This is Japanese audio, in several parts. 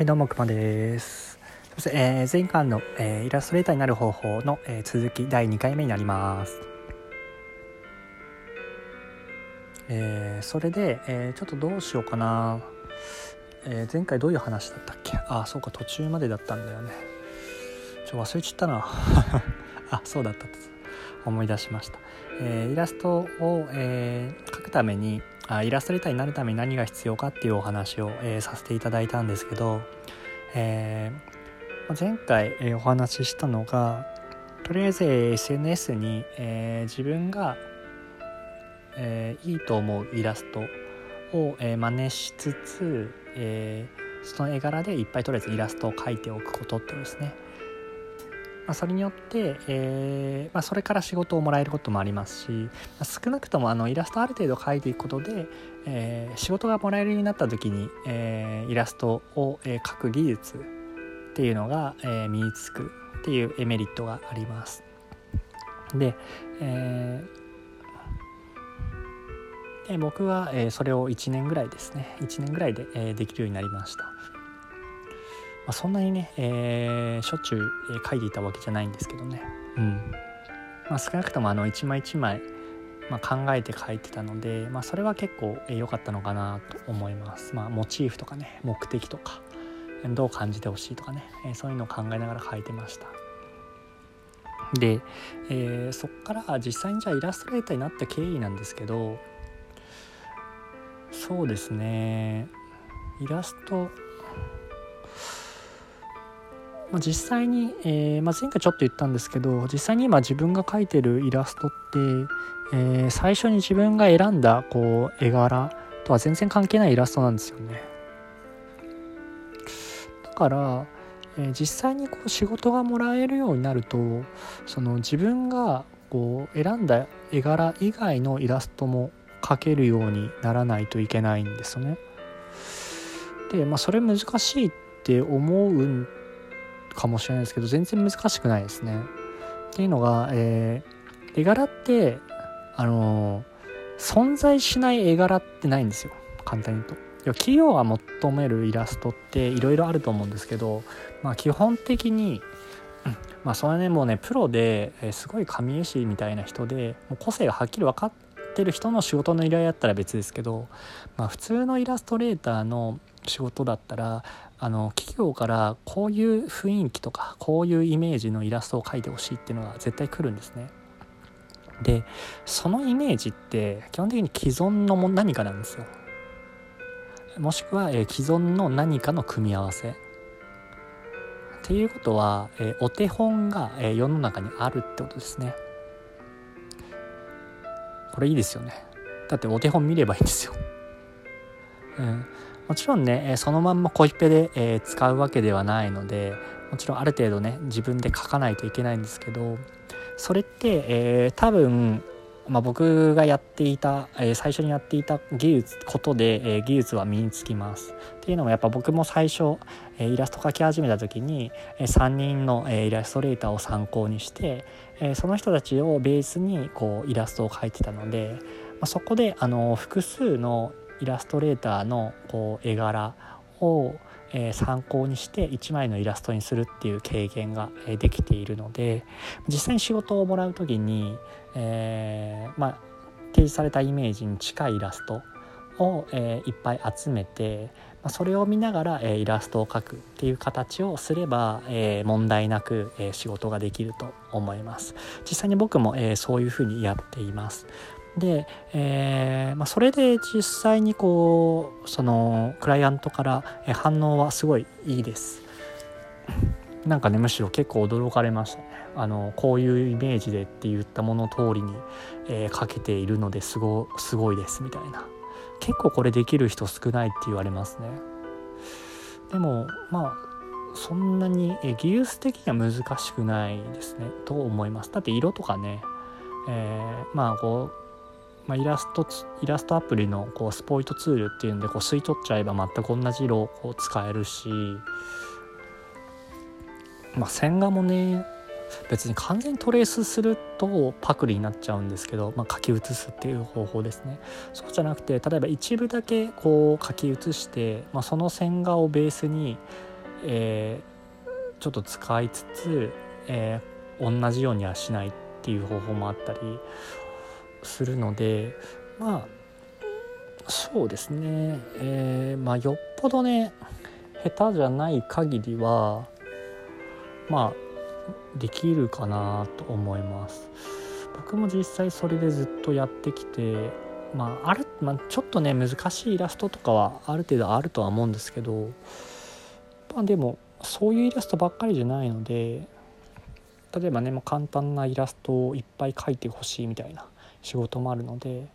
はい、どうも、くまです。そして、えー前回の、えーイラストレーターになる方法の、えー続き第2回目になります。えーそれで、えーちょっとどうしようかな。えー前回どういう話だったっけ？あ、そうか、途中までだったんだよね。ちょ、忘れちゃったな。あ、そうだったと思い出しました。えーイラストを、えー描くためにあイラストレーターになるために何が必要かっていうお話を、えーさせていただいたんですけど、えー前回、お話ししたのがとりあえず、SNS に、えー自分が、えーいいと思うイラストを、えー真似しつつ、えーその絵柄でいっぱいとりあえずイラストを描いておくことってですね。まあ、それによって、えーまあ、それから仕事をもらえることもありますし、まあ少なくともあのイラストある程度描いていくことで、えー仕事がもらえるようになった時に、えーイラストを、え描く技術っていうのが、え身につくっていうえメリットがあります。で、えー僕は、えそれを1年ぐらいですね1年ぐらいで、えできるようになりました。まあ、そんなにね、えーしょっちゅう、えー書いていたわけじゃないんですけどね、うん。まあ、少なくともあの一枚一枚、まあ、考えて書いてたので、まあ、それは結構良、かったのかなと思います、まあ、モチーフとかね目的とかどう感じてほしいとかね、えーそういうのを考えながら書いてました。で、えーそっから実際にじゃあイラストレーターになった経緯なんですけどそうですね。イラストまあ、実際に、えーまあ、前回ちょっと言ったんですけど実際に今自分が描いてるイラストって、えー最初に自分が選んだこう絵柄とは全然関係ないイラストなんですよね。だから、えー実際にこう仕事がもらえるようになるとその自分がこう選んだ絵柄以外のイラストも描けるようにならないといけないんですよね。で、まあ、それ難しいって思うんかもしれないですけど全然難しくないですね。っていうのが、えー絵柄ってあの存在しない絵柄ってないんですよ簡単に言うと。要は企業が求めるイラストっていろいろあると思うんですけど、まあ、基本的に、うんまあそれはねもうねプロで、えすごい神絵師みたいな人でもう個性がはっきり分かってる人の仕事の依頼だったら別ですけど、まあ、普通のイラストレーターの仕事だったらあの企業からこういう雰囲気とかこういうイメージのイラストを描いてほしいっていうのが絶対来るんですね。でそのイメージって基本的に既存のも何かなんですよ。もしくは、えー既存の何かの組み合わせ。っていうことは、えーお手本が、えー世の中にあるってことですね。これいいですよね。だってお手本見ればいいんですよ。うん、もちろんね、そのまんまコピペで、え使うわけではないのでもちろんある程度ね自分で書かないといけないんですけどそれって、え多分、まあ、僕がやっていた、え最初にやっていた技術ことで、え技術は身につきます。っていうのもやっぱ僕も最初、えイラスト描き始めた時に、え3人の、えイラストレーターを参考にして、えその人たちをベースにこうイラストを描いてたので、まあ、そこであの複数のイラストレーターのこう絵柄を、え参考にして1枚のイラストにするっていう経験が、えできているので実際に仕事をもらう時に、えーまあ、提示されたイメージに近いイラストを、えいっぱい集めて、ま、それを見ながら、えイラストを描くっていう形をすれば、え問題なく、え仕事ができると思います。実際に僕も、えそういうふうにやっています。で、えーまあ、それで実際にこうそのクライアントから反応はすごいいいです。なんかねむしろ結構驚かれましたね。あのこういうイメージでって言ったもの通りに、えーかけているのですごすごいですみたいな。結構これできる人少ないって言われますね。でもまあそんなにえ技術的には難しくないですね。と思います。だって色とかね、えーまあこうまあ、イラストイラストアプリのこうスポイトツールっていうんでこう吸い取っちゃえば全く同じ色をこう使えるし、まあ、線画もね別に完全にトレースするとパクリになっちゃうんですけど、まあ、書き写すっていう方法ですね。そうじゃなくて例えば一部だけこう書き写して、まあ、その線画をベースに、えー、ちょっと使いつつ、えー、同じようにはしないっていう方法もあったりするのでまあそうですね、えー、まあよっぽどね下手じゃない限りはまあできるかなと思います。僕も実際それでずっとやってきてまあある、まあ、ちょっとね難しいイラストとかはある程度あるとは思うんですけどまあでもそういうイラストばっかりじゃないので例えばね、まあ、簡単なイラストをいっぱい描いてほしいみたいな仕事もあるので、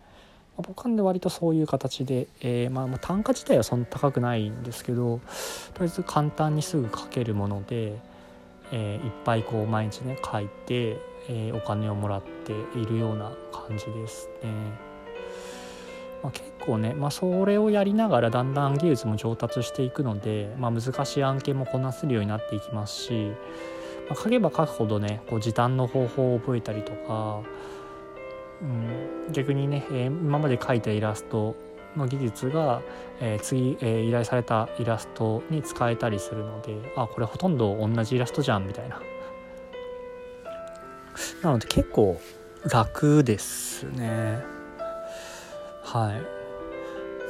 まあ、僕は割とそういう形で、えー、まあ、単価自体はそんな高くないんですけどとりあえず簡単にすぐ描けるもので、えー、いっぱいこう毎日ね描いて、えー、お金をもらっているような感じですね。まあ、結構ね、まあ、それをやりながらだんだん技術も上達していくので、まあ、難しい案件もこなせるようになっていきますし、まあ、書けば書くほどねこう時短の方法を覚えたりとか、うん、逆にね、えー、今まで描いたイラストの技術が、えー、次、えー、依頼されたイラストに使えたりするのであこれほとんど同じイラストじゃんみたいな。なので結構楽ですね。はい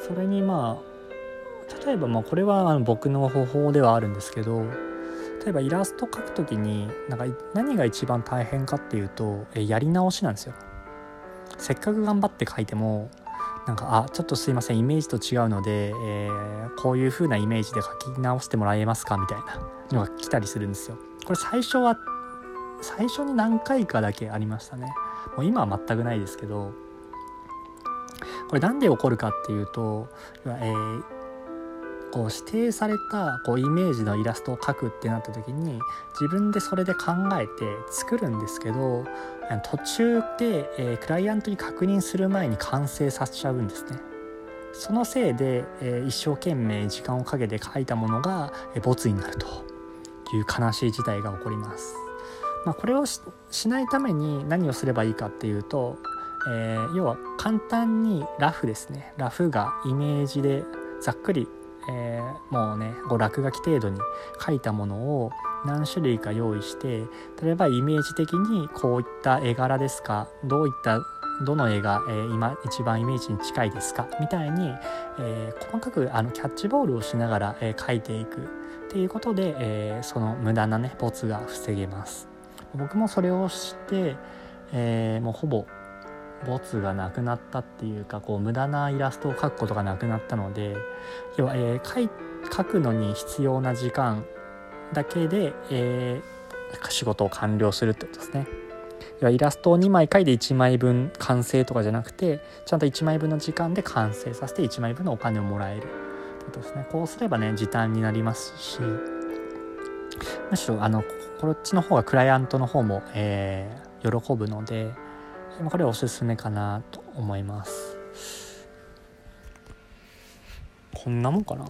それにまあ例えばまあこれはあの僕の方法ではあるんですけど例えばイラスト描く時になんか何が一番大変かっていうとやり直しなんですよせっかく頑張って書いてもなんかあちょっとすいませんイメージと違うので、えー、こういう風なイメージで書き直してもらえますかみたいなのが来たりするんですよ。これ最初は最初に何回かだけありましたね。もう今は全くないですけどこれ何で起こるかっていうと、えー、こう指定されたこうイメージのイラストを描くってなった時に自分でそれで考えて作るんですけど途中で、えー、クライアントに確認する前に完成させちゃうんですね。そのせいで、えー、一生懸命時間をかけて描いたものが、えー、ボツになるという悲しい事態が起こります。まあ、これをしないために何をすればいいかっていうとえー、要は簡単にラフですねラフがイメージでざっくり、えー、もうねこう落書き程度に書いたものを何種類か用意して例えばイメージ的にこういった絵柄ですか？どういったどの絵が、えー、今一番イメージに近いですか？みたいに、えー、細かくあのキャッチボールをしながら、えー、描いていく。っていうことで、えー、その無駄なねボツが防げます。僕もそれをして、え、もうほぼボツがなくなったっていうかこう無駄なイラストを描くことがなくなったので要は、えー、描くのに必要な時間だけで、えー、仕事を完了するってことですね。要はイラストを2枚描いて1枚分完成とかじゃなくてちゃんと1枚分の時間で完成させて1枚分のお金をもらえるってことですね。こうすればね時短になりますしむしろあのこっちの方がクライアントの方も、えー、喜ぶので。これおすすめかなと思います。こんなもんかな？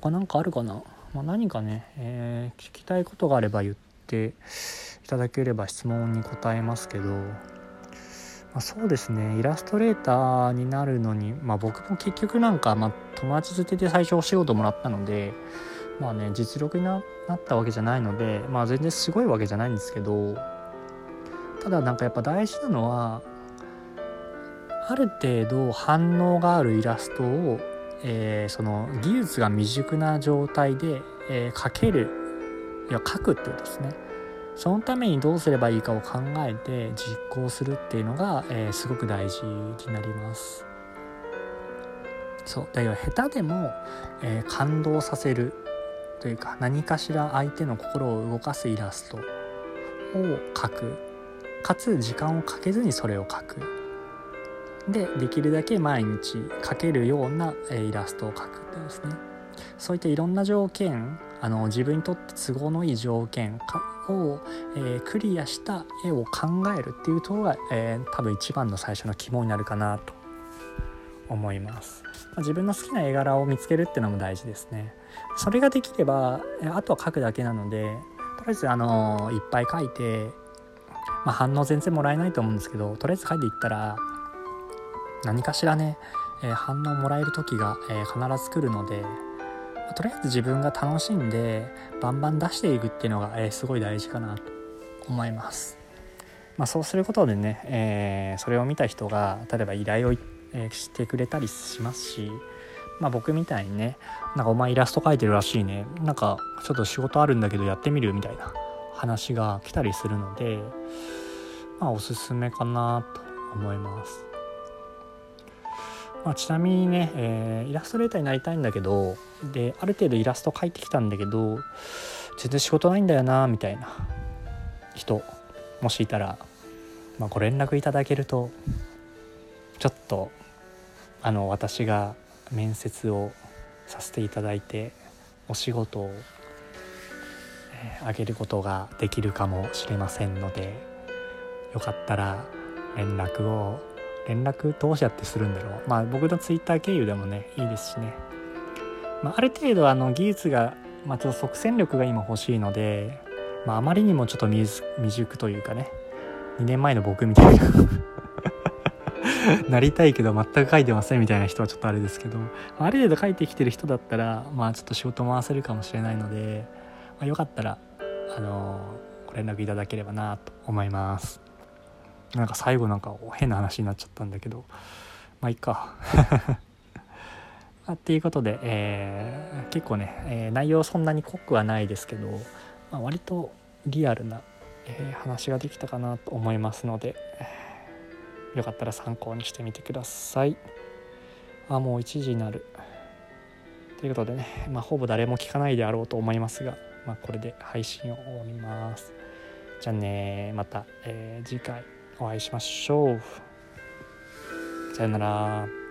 他なんかあるかな、まあ、何かね、えー、聞きたいことがあれば言っていただければ質問に答えますけど、まあ、そうですね。イラストレーターになるのに、まあ、僕も結局なんか、まあ、友達づてで最初お仕事もらったのでまあね実力になったわけじゃないのでまあ全然すごいわけじゃないんですけどただなんかやっぱ大事なのはある程度反応があるイラストを、えー、その技術が未熟な状態で、えー、描けるいや描くってことですねそのためにどうすればいいかを考えて実行するっていうのが、えー、すごく大事になります。そう。だから下手でも、えー、感動させるというか何かしら相手の心を動かすイラストを描く。かつ時間をかけずにそれを描く。でできるだけ毎日描けるようなイラストを描くってですね。そういったいろんな条件あの自分にとって都合のいい条件を、えー、クリアした絵を考えるっていうところが、えー、多分一番の最初の肝になるかなと思います、まあ、自分の好きな絵柄を見つけるってのも大事ですね。それができればあとは描くだけなのでとりあえずあのいっぱい描いてまあ、反応全然もらえないと思うんですけどとりあえず書いていったら何かしらね、えー、反応もらえる時が、えー、必ず来るので、まとりあえず自分が楽しんでバンバン出していくっていうのが、えー、すごい大事かなと思います。まあ、そうすることでね、え、それを見た人が例えば依頼を、え、してくれたりしますし、まあ、僕みたいにねなんかお前イラスト描いてるらしいねなんかちょっと仕事あるんだけどやってみるみたいな話が来たりするのでまあおすすめかなと思います。まあ、ちなみにね、えー、イラストレーターになりたいんだけどである程度イラスト描いてきたんだけど全然仕事ないんだよなみたいな人もしいたら、まあ、ご連絡いただけるとちょっとあの私が面接をさせていただいてお仕事を、あげることができるかもしれませんのでよかったら連絡を連絡どうやってするんだろう。まあ僕の Twitter 経由でもねいいですしね、まあ、ある程度あの技術が、まあ、ちょっと即戦力が今欲しいので、まあ、まりにもちょっと未熟というかね2年前の僕みたいな なりたいけど全く書いてませんみたいな人はちょっとあれですけどある程度書いてきてる人だったらまあちょっと仕事回せるかもしれないので、あ、よかったらあのご連絡いただければなと思いますなんか最後なんか変な話になっちゃったんだけどまあいいか っていうことで、えー、結構ね、えー、内容そんなに濃くはないですけど、まあ、割とリアルな、えー、話ができたかなと思いますので、よかったら参考にしてみてください。あもう1時になる。ということでね、まあ、ほぼ誰も聞かないであろうと思いますが、まあ、これで配信を終わります。じゃあねまた、えー、次回お会いしましょう。さよなら。